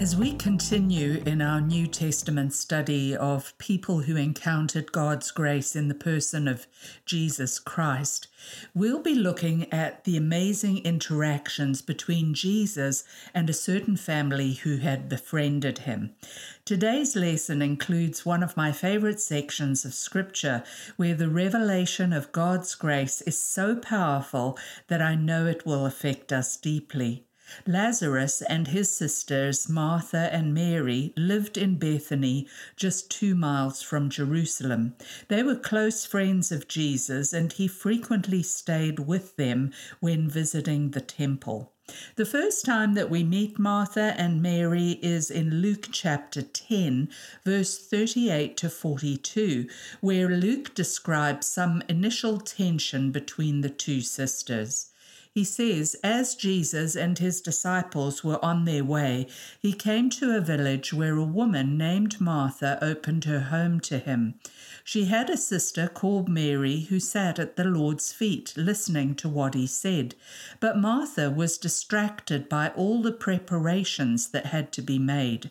As we continue in our New Testament study of people who encountered God's grace in the person of Jesus Christ, we'll be looking at the amazing interactions between Jesus and a certain family who had befriended him. Today's lesson includes one of my favorite sections of Scripture where the revelation of God's grace is so powerful that I know it will affect us deeply. Lazarus and his sisters, Martha and Mary, lived in Bethany, just two miles from Jerusalem. They were close friends of Jesus, and he frequently stayed with them when visiting the temple. The first time that we meet Martha and Mary is in Luke chapter 10, verse 38 to 42, where Luke describes some initial tension between the two sisters. He says, As Jesus and his disciples were on their way, he came to a village where a woman named Martha opened her home to him. She had a sister called Mary who sat at the Lord's feet listening to what he said. But Martha was distracted by all the preparations that had to be made.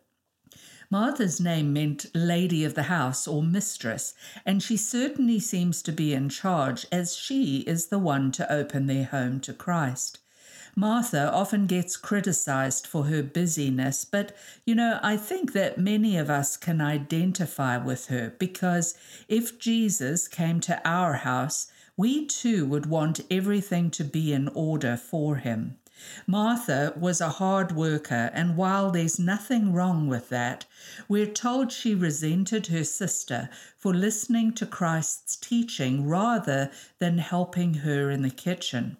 Martha's name meant lady of the house or mistress, and she certainly seems to be in charge as she is the one to open their home to Christ. Martha often gets criticized for her busyness, but you know, I think that many of us can identify with her because if Jesus came to our house, we too would want everything to be in order for him. Martha was a hard worker, and while there's nothing wrong with that, we're told she resented her sister for listening to Christ's teaching rather than helping her in the kitchen.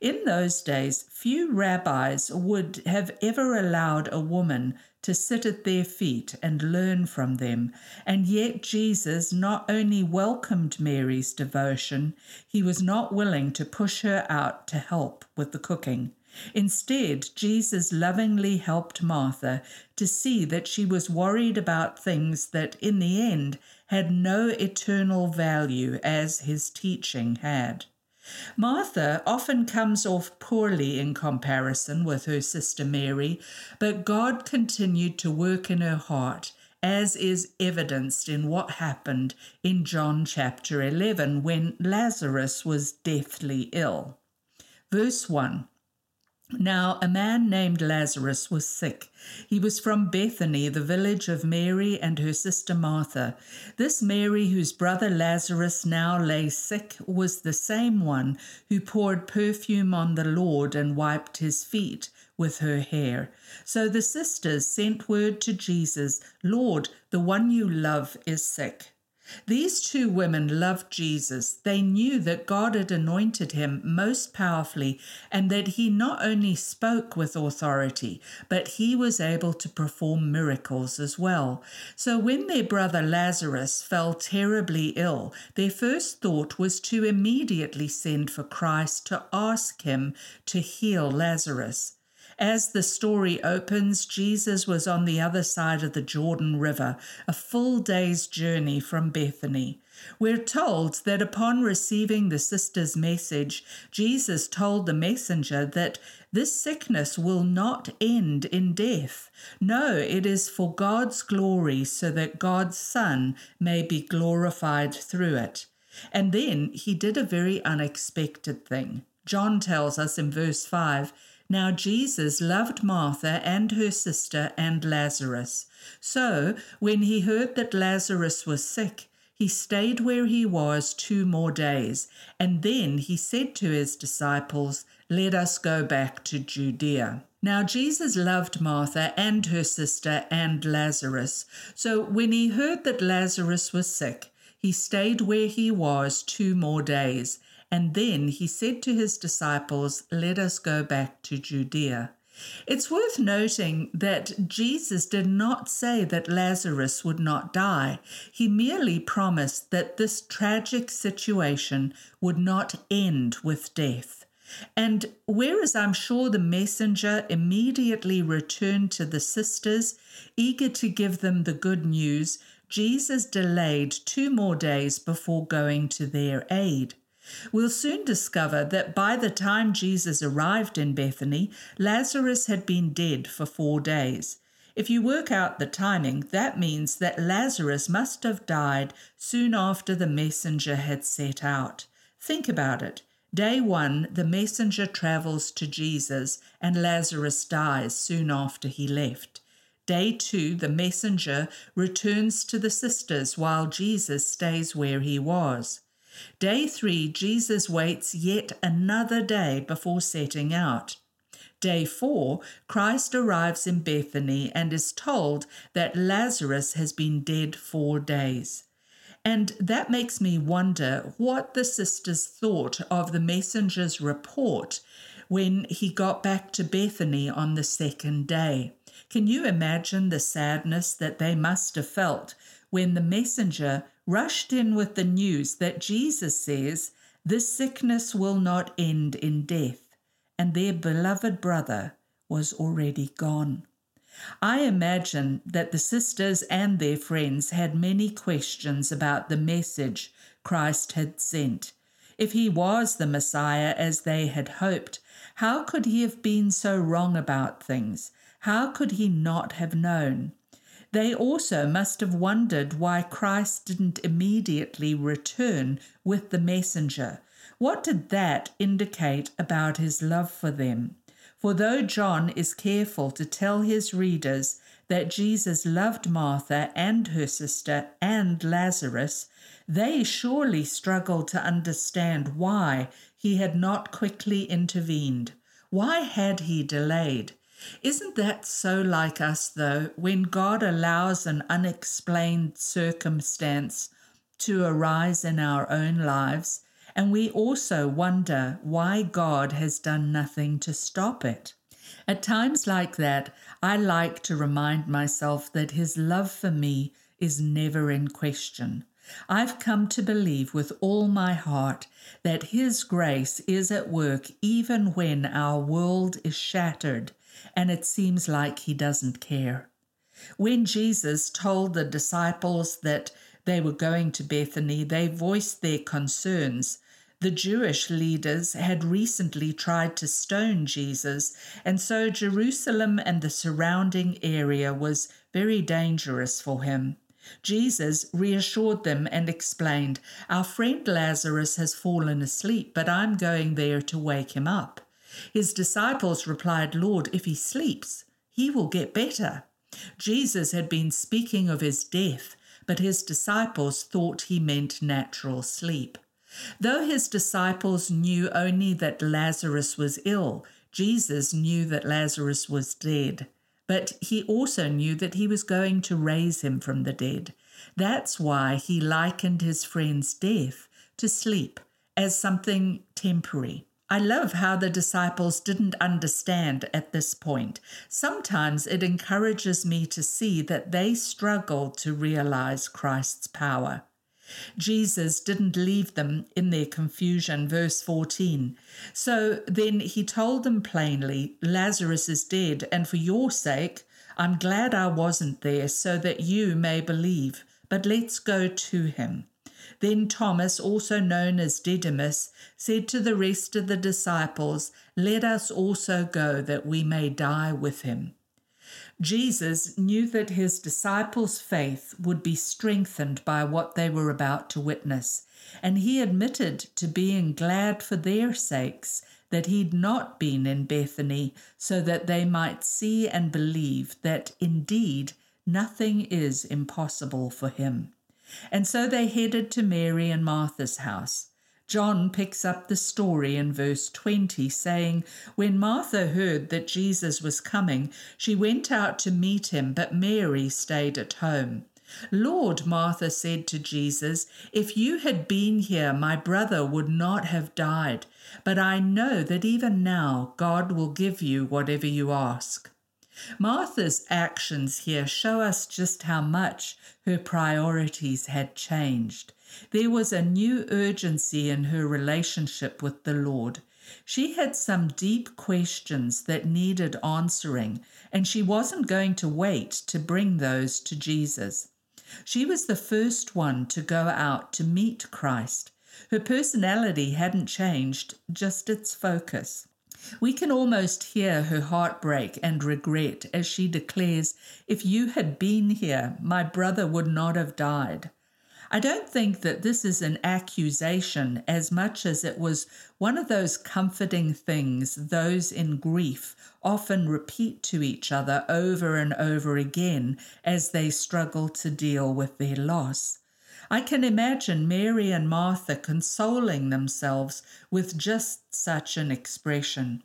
In those days, few rabbis would have ever allowed a woman to sit at their feet and learn from them, and yet Jesus not only welcomed Mary's devotion, he was not willing to push her out to help with the cooking. Instead, Jesus lovingly helped Martha to see that she was worried about things that, in the end, had no eternal value as his teaching had. Martha often comes off poorly in comparison with her sister Mary, but God continued to work in her heart, as is evidenced in what happened in John chapter 11 when Lazarus was deathly ill. Verse 1 now, a man named Lazarus was sick. He was from Bethany, the village of Mary and her sister Martha. This Mary, whose brother Lazarus now lay sick, was the same one who poured perfume on the Lord and wiped his feet with her hair. So the sisters sent word to Jesus Lord, the one you love is sick. These two women loved Jesus. They knew that God had anointed him most powerfully and that he not only spoke with authority, but he was able to perform miracles as well. So when their brother Lazarus fell terribly ill, their first thought was to immediately send for Christ to ask him to heal Lazarus. As the story opens, Jesus was on the other side of the Jordan River, a full day's journey from Bethany. We're told that upon receiving the sister's message, Jesus told the messenger that this sickness will not end in death. No, it is for God's glory, so that God's Son may be glorified through it. And then he did a very unexpected thing. John tells us in verse 5 now Jesus loved Martha and her sister and Lazarus. So when he heard that Lazarus was sick, he stayed where he was two more days, and then he said to his disciples, Let us go back to Judea. Now, Jesus loved Martha and her sister and Lazarus. So when he heard that Lazarus was sick, he stayed where he was two more days. And then he said to his disciples, Let us go back to Judea. It's worth noting that Jesus did not say that Lazarus would not die. He merely promised that this tragic situation would not end with death. And whereas I'm sure the messenger immediately returned to the sisters, eager to give them the good news, Jesus delayed two more days before going to their aid. We'll soon discover that by the time Jesus arrived in Bethany, Lazarus had been dead for four days. If you work out the timing, that means that Lazarus must have died soon after the messenger had set out. Think about it. Day one, the messenger travels to Jesus and Lazarus dies soon after he left. Day two, the messenger returns to the sisters while Jesus stays where he was. Day three, Jesus waits yet another day before setting out. Day four, Christ arrives in Bethany and is told that Lazarus has been dead four days. And that makes me wonder what the sisters thought of the messenger's report when he got back to Bethany on the second day. Can you imagine the sadness that they must have felt when the messenger rushed in with the news that Jesus says, This sickness will not end in death, and their beloved brother was already gone? I imagine that the sisters and their friends had many questions about the message Christ had sent. If he was the Messiah as they had hoped, how could he have been so wrong about things? How could he not have known? They also must have wondered why Christ didn't immediately return with the messenger. What did that indicate about his love for them? For though John is careful to tell his readers that Jesus loved Martha and her sister and Lazarus, they surely struggled to understand why he had not quickly intervened. Why had he delayed? Isn't that so like us, though, when God allows an unexplained circumstance to arise in our own lives? and we also wonder why God has done nothing to stop it. At times like that, I like to remind myself that His love for me is never in question. I've come to believe with all my heart that His grace is at work even when our world is shattered and it seems like He doesn't care. When Jesus told the disciples that they were going to Bethany, they voiced their concerns. The Jewish leaders had recently tried to stone Jesus, and so Jerusalem and the surrounding area was very dangerous for him. Jesus reassured them and explained, Our friend Lazarus has fallen asleep, but I'm going there to wake him up. His disciples replied, Lord, if he sleeps, he will get better. Jesus had been speaking of his death, but his disciples thought he meant natural sleep. Though his disciples knew only that Lazarus was ill, Jesus knew that Lazarus was dead. But he also knew that he was going to raise him from the dead. That's why he likened his friend's death to sleep as something temporary. I love how the disciples didn't understand at this point. Sometimes it encourages me to see that they struggled to realize Christ's power. Jesus didn't leave them in their confusion. Verse 14. So then he told them plainly, Lazarus is dead, and for your sake, I'm glad I wasn't there so that you may believe. But let's go to him. Then Thomas, also known as Didymus, said to the rest of the disciples, Let us also go that we may die with him. Jesus knew that his disciples' faith would be strengthened by what they were about to witness, and he admitted to being glad for their sakes that he'd not been in Bethany so that they might see and believe that indeed nothing is impossible for him. And so they headed to Mary and Martha's house. John picks up the story in verse 20, saying, When Martha heard that Jesus was coming, she went out to meet him, but Mary stayed at home. Lord, Martha said to Jesus, if you had been here, my brother would not have died. But I know that even now God will give you whatever you ask. Martha's actions here show us just how much her priorities had changed. There was a new urgency in her relationship with the Lord. She had some deep questions that needed answering, and she wasn't going to wait to bring those to Jesus. She was the first one to go out to meet Christ. Her personality hadn't changed, just its focus. We can almost hear her heartbreak and regret as she declares, If you had been here, my brother would not have died. I don't think that this is an accusation as much as it was one of those comforting things those in grief often repeat to each other over and over again as they struggle to deal with their loss. I can imagine Mary and Martha consoling themselves with just such an expression.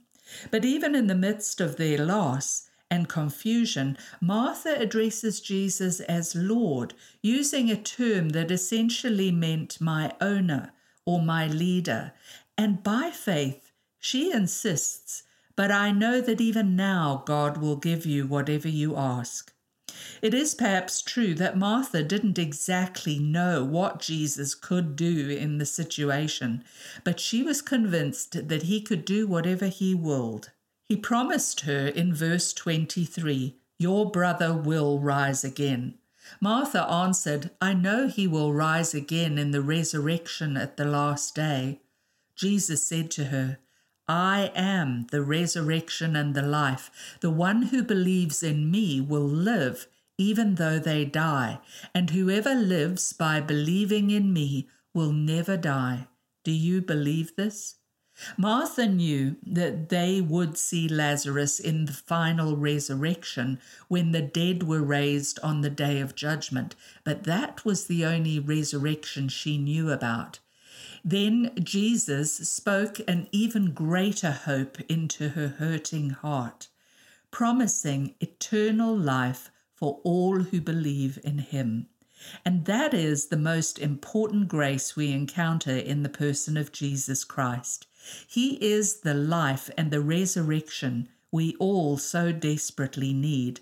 But even in the midst of their loss, and confusion, Martha addresses Jesus as Lord, using a term that essentially meant my owner or my leader. And by faith, she insists, But I know that even now God will give you whatever you ask. It is perhaps true that Martha didn't exactly know what Jesus could do in the situation, but she was convinced that he could do whatever he willed. He promised her in verse 23 Your brother will rise again. Martha answered, I know he will rise again in the resurrection at the last day. Jesus said to her, I am the resurrection and the life. The one who believes in me will live even though they die, and whoever lives by believing in me will never die. Do you believe this? Martha knew that they would see Lazarus in the final resurrection when the dead were raised on the day of judgment, but that was the only resurrection she knew about. Then Jesus spoke an even greater hope into her hurting heart, promising eternal life for all who believe in him. And that is the most important grace we encounter in the person of Jesus Christ. He is the life and the resurrection we all so desperately need.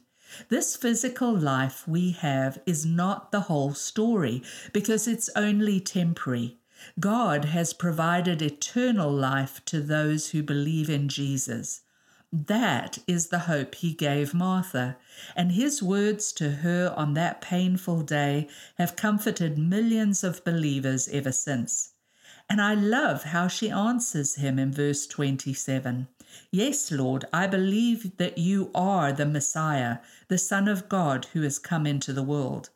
This physical life we have is not the whole story because it's only temporary. God has provided eternal life to those who believe in Jesus. That is the hope he gave Martha, and his words to her on that painful day have comforted millions of believers ever since. And I love how she answers him in verse 27 Yes, Lord, I believe that you are the Messiah, the Son of God who has come into the world.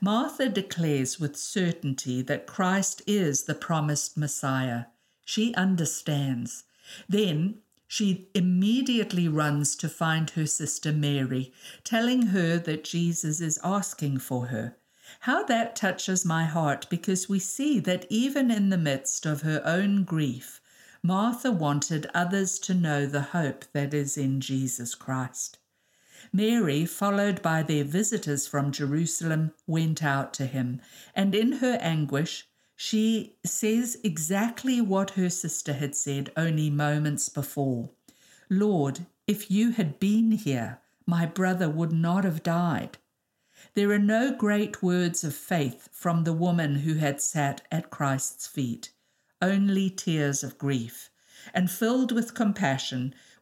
Martha declares with certainty that Christ is the promised Messiah. She understands. Then she immediately runs to find her sister Mary, telling her that Jesus is asking for her. How that touches my heart because we see that even in the midst of her own grief, Martha wanted others to know the hope that is in Jesus Christ. Mary, followed by their visitors from Jerusalem, went out to him, and in her anguish, she says exactly what her sister had said only moments before Lord, if you had been here, my brother would not have died. There are no great words of faith from the woman who had sat at Christ's feet, only tears of grief. And filled with compassion,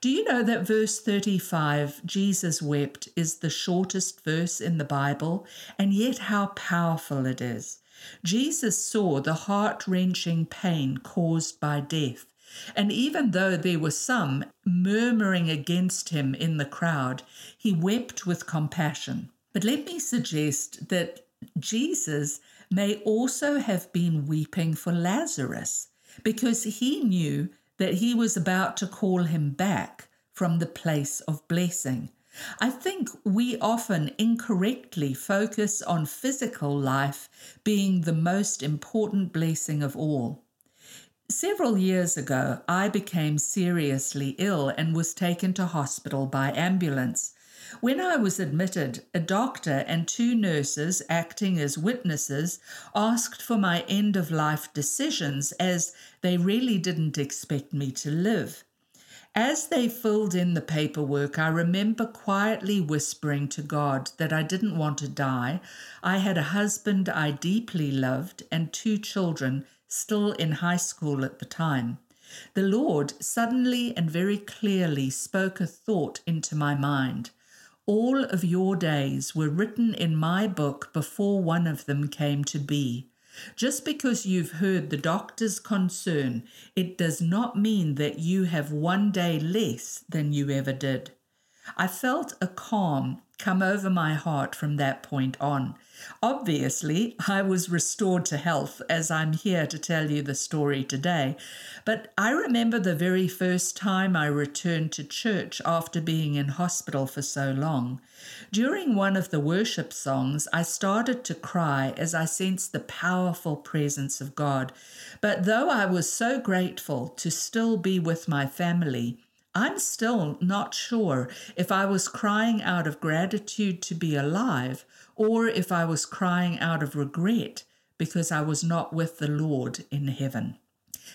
Do you know that verse 35, Jesus wept, is the shortest verse in the Bible, and yet how powerful it is? Jesus saw the heart wrenching pain caused by death. And even though there were some murmuring against him in the crowd, he wept with compassion. But let me suggest that Jesus may also have been weeping for Lazarus because he knew that he was about to call him back from the place of blessing. I think we often incorrectly focus on physical life being the most important blessing of all. Several years ago, I became seriously ill and was taken to hospital by ambulance. When I was admitted, a doctor and two nurses acting as witnesses asked for my end of life decisions as they really didn't expect me to live. As they filled in the paperwork, I remember quietly whispering to God that I didn't want to die. I had a husband I deeply loved and two children still in high school at the time. The Lord suddenly and very clearly spoke a thought into my mind. All of your days were written in my book before one of them came to be. Just because you've heard the doctor's concern, it does not mean that you have one day less than you ever did. I felt a calm come over my heart from that point on. Obviously, I was restored to health as I'm here to tell you the story today. But I remember the very first time I returned to church after being in hospital for so long. During one of the worship songs, I started to cry as I sensed the powerful presence of God. But though I was so grateful to still be with my family, I'm still not sure if I was crying out of gratitude to be alive or if I was crying out of regret because I was not with the Lord in heaven.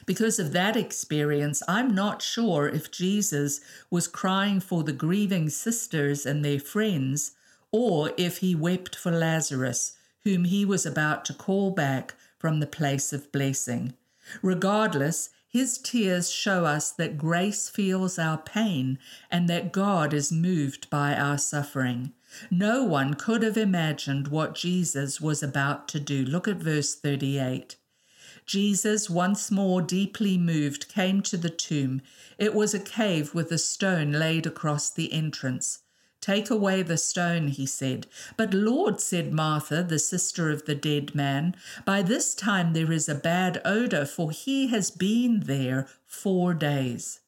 Because of that experience, I'm not sure if Jesus was crying for the grieving sisters and their friends, or if he wept for Lazarus, whom he was about to call back from the place of blessing. Regardless, his tears show us that grace feels our pain and that God is moved by our suffering. No one could have imagined what Jesus was about to do. Look at verse 38. Jesus, once more deeply moved, came to the tomb. It was a cave with a stone laid across the entrance. Take away the stone, he said. But Lord, said Martha, the sister of the dead man, by this time there is a bad odor, for he has been there four days.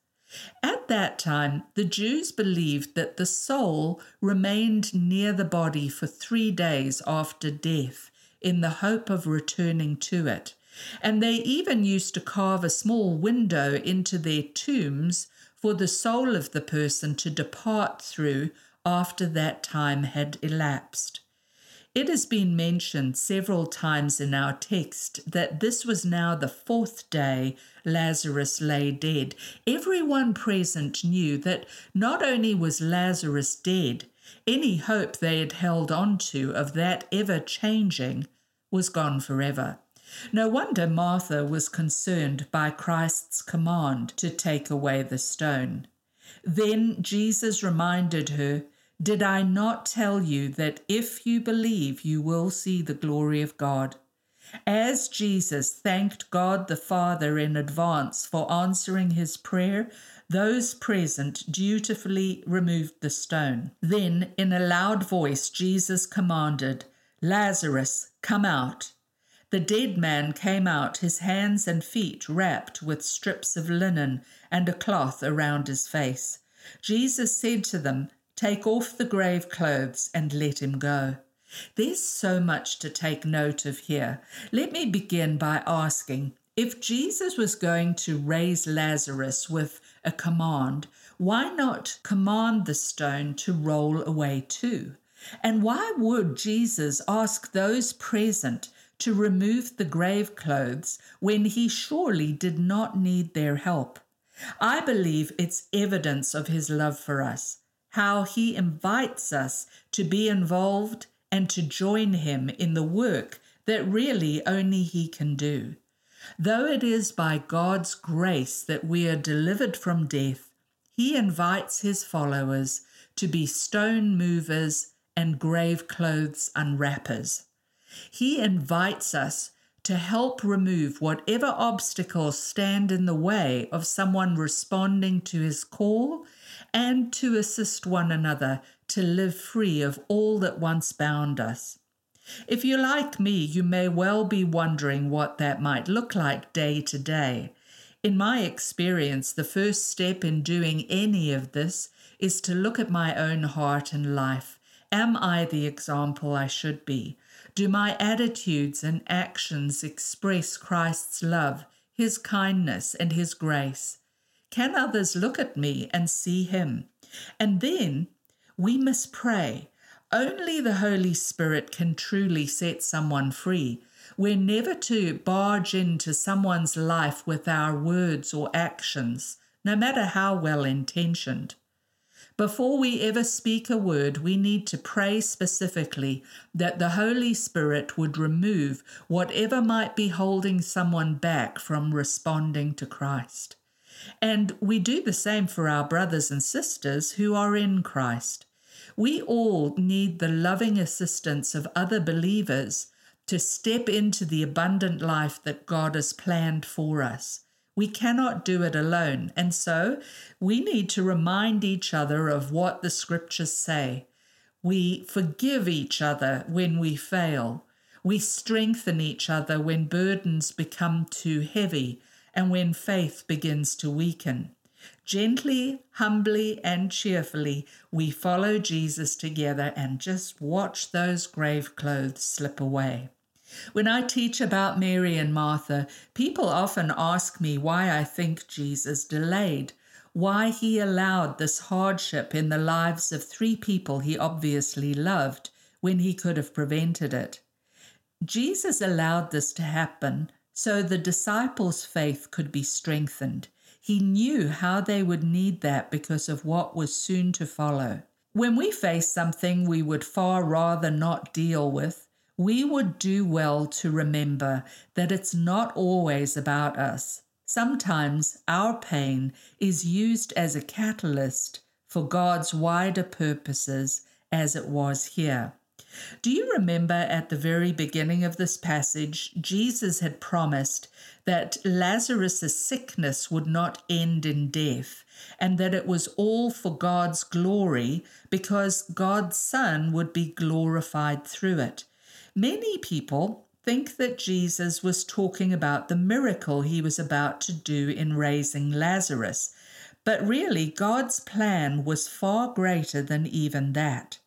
At that time, the Jews believed that the soul remained near the body for three days after death in the hope of returning to it. And they even used to carve a small window into their tombs for the soul of the person to depart through after that time had elapsed. It has been mentioned several times in our text that this was now the fourth day Lazarus lay dead. Everyone present knew that not only was Lazarus dead, any hope they had held on to of that ever changing was gone forever. No wonder Martha was concerned by Christ's command to take away the stone. Then Jesus reminded her did I not tell you that if you believe, you will see the glory of God? As Jesus thanked God the Father in advance for answering his prayer, those present dutifully removed the stone. Then, in a loud voice, Jesus commanded, Lazarus, come out. The dead man came out, his hands and feet wrapped with strips of linen and a cloth around his face. Jesus said to them, Take off the grave clothes and let him go. There's so much to take note of here. Let me begin by asking if Jesus was going to raise Lazarus with a command, why not command the stone to roll away too? And why would Jesus ask those present to remove the grave clothes when he surely did not need their help? I believe it's evidence of his love for us how he invites us to be involved and to join him in the work that really only he can do. Though it is by God's grace that we are delivered from death, he invites his followers to be stone movers and grave clothes unwrappers. He invites us to help remove whatever obstacles stand in the way of someone responding to his call and to assist one another to live free of all that once bound us. If you're like me, you may well be wondering what that might look like day to day. In my experience, the first step in doing any of this is to look at my own heart and life. Am I the example I should be? Do my attitudes and actions express Christ's love, His kindness, and His grace? Can others look at me and see Him? And then we must pray. Only the Holy Spirit can truly set someone free. We're never to barge into someone's life with our words or actions, no matter how well intentioned. Before we ever speak a word, we need to pray specifically that the Holy Spirit would remove whatever might be holding someone back from responding to Christ. And we do the same for our brothers and sisters who are in Christ. We all need the loving assistance of other believers to step into the abundant life that God has planned for us. We cannot do it alone. And so we need to remind each other of what the scriptures say. We forgive each other when we fail. We strengthen each other when burdens become too heavy and when faith begins to weaken. Gently, humbly, and cheerfully, we follow Jesus together and just watch those grave clothes slip away. When I teach about Mary and Martha, people often ask me why I think Jesus delayed, why he allowed this hardship in the lives of three people he obviously loved when he could have prevented it. Jesus allowed this to happen so the disciples' faith could be strengthened. He knew how they would need that because of what was soon to follow. When we face something we would far rather not deal with, we would do well to remember that it's not always about us. Sometimes our pain is used as a catalyst for God's wider purposes, as it was here. Do you remember at the very beginning of this passage, Jesus had promised that Lazarus' sickness would not end in death, and that it was all for God's glory because God's Son would be glorified through it. Many people think that Jesus was talking about the miracle he was about to do in raising Lazarus, but really God's plan was far greater than even that.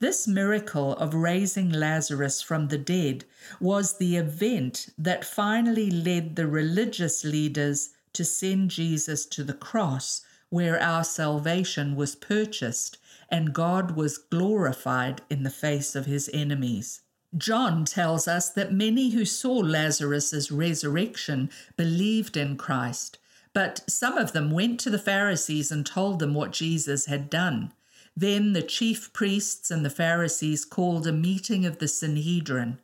This miracle of raising Lazarus from the dead was the event that finally led the religious leaders to send Jesus to the cross, where our salvation was purchased and God was glorified in the face of his enemies. John tells us that many who saw Lazarus' resurrection believed in Christ, but some of them went to the Pharisees and told them what Jesus had done. Then the chief priests and the Pharisees called a meeting of the Sanhedrin.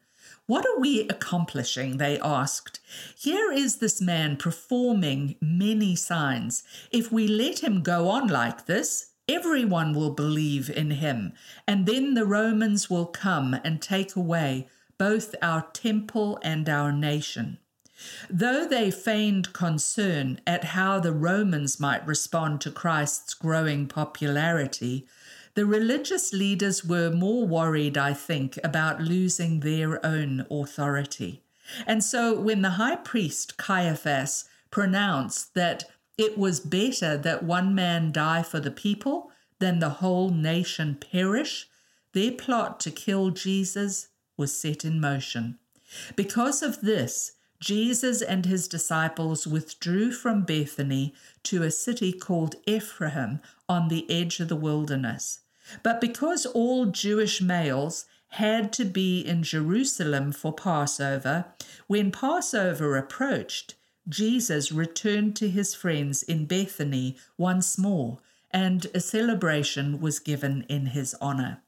What are we accomplishing? They asked. Here is this man performing many signs. If we let him go on like this, Everyone will believe in him, and then the Romans will come and take away both our temple and our nation. Though they feigned concern at how the Romans might respond to Christ's growing popularity, the religious leaders were more worried, I think, about losing their own authority. And so when the high priest Caiaphas pronounced that it was better that one man die for the people than the whole nation perish. Their plot to kill Jesus was set in motion. Because of this, Jesus and his disciples withdrew from Bethany to a city called Ephraim on the edge of the wilderness. But because all Jewish males had to be in Jerusalem for Passover, when Passover approached, Jesus returned to his friends in Bethany once more, and a celebration was given in his honor.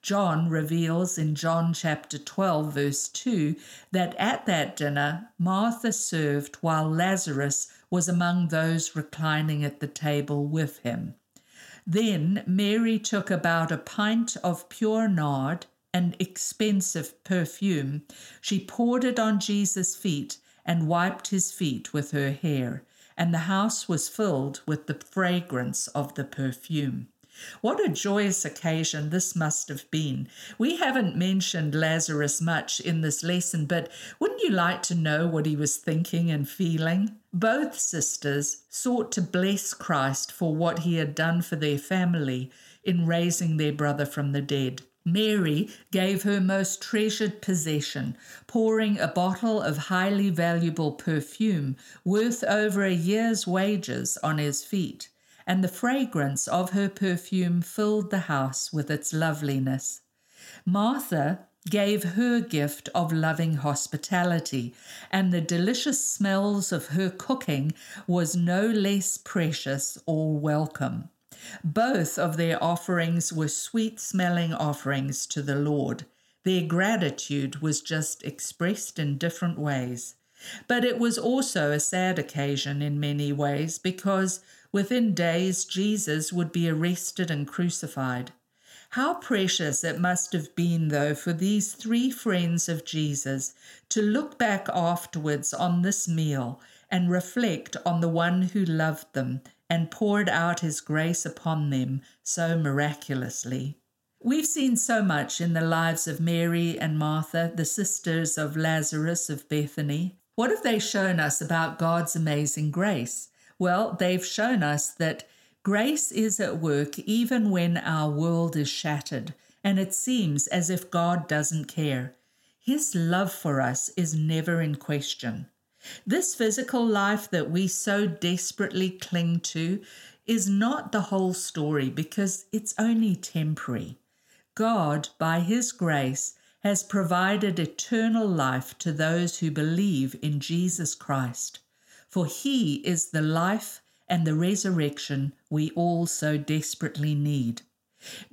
John reveals in John chapter 12, verse 2, that at that dinner Martha served while Lazarus was among those reclining at the table with him. Then Mary took about a pint of pure nard, an expensive perfume, she poured it on Jesus' feet and wiped his feet with her hair, and the house was filled with the fragrance of the perfume. What a joyous occasion this must have been. We haven't mentioned Lazarus much in this lesson, but wouldn't you like to know what he was thinking and feeling? Both sisters sought to bless Christ for what he had done for their family in raising their brother from the dead. Mary gave her most treasured possession, pouring a bottle of highly valuable perfume worth over a year's wages on his feet and the fragrance of her perfume filled the house with its loveliness. Martha gave her gift of loving hospitality, and the delicious smells of her cooking was no less precious or welcome. Both of their offerings were sweet smelling offerings to the Lord. Their gratitude was just expressed in different ways. But it was also a sad occasion in many ways because Within days, Jesus would be arrested and crucified. How precious it must have been, though, for these three friends of Jesus to look back afterwards on this meal and reflect on the one who loved them and poured out his grace upon them so miraculously. We've seen so much in the lives of Mary and Martha, the sisters of Lazarus of Bethany. What have they shown us about God's amazing grace? Well, they've shown us that grace is at work even when our world is shattered and it seems as if God doesn't care. His love for us is never in question. This physical life that we so desperately cling to is not the whole story because it's only temporary. God, by His grace, has provided eternal life to those who believe in Jesus Christ for he is the life and the resurrection we all so desperately need.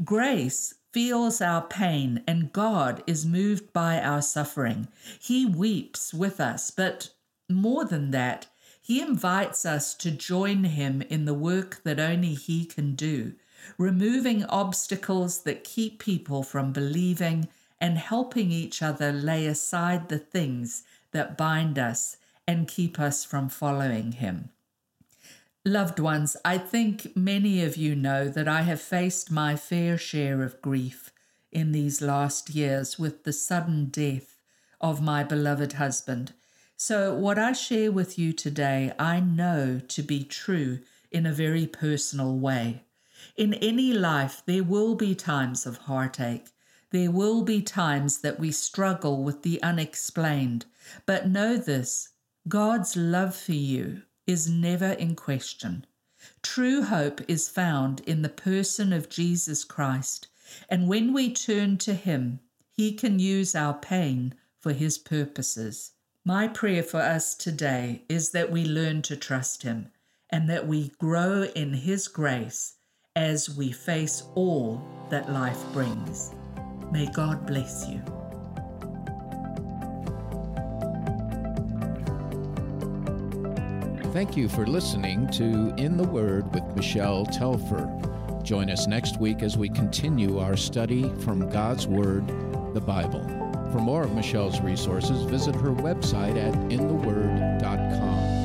Grace feels our pain, and God is moved by our suffering. He weeps with us, but more than that, He invites us to join Him in the work that only He can do, removing obstacles that keep people from believing and helping each other lay aside the things that bind us and keep us from following him. Loved ones, I think many of you know that I have faced my fair share of grief in these last years with the sudden death of my beloved husband. So, what I share with you today, I know to be true in a very personal way. In any life, there will be times of heartache. There will be times that we struggle with the unexplained. But know this God's love for you is never in question. True hope is found in the person of Jesus Christ, and when we turn to Him, He can use our pain for His purposes. My prayer for us today is that we learn to trust Him and that we grow in His grace as we face all that life brings. May God bless you. Thank you for listening to In the Word with Michelle Tepper. Join us next week as we continue our study from God's Word, the Bible. For more of Michelle's resources, visit her website at intheword.com.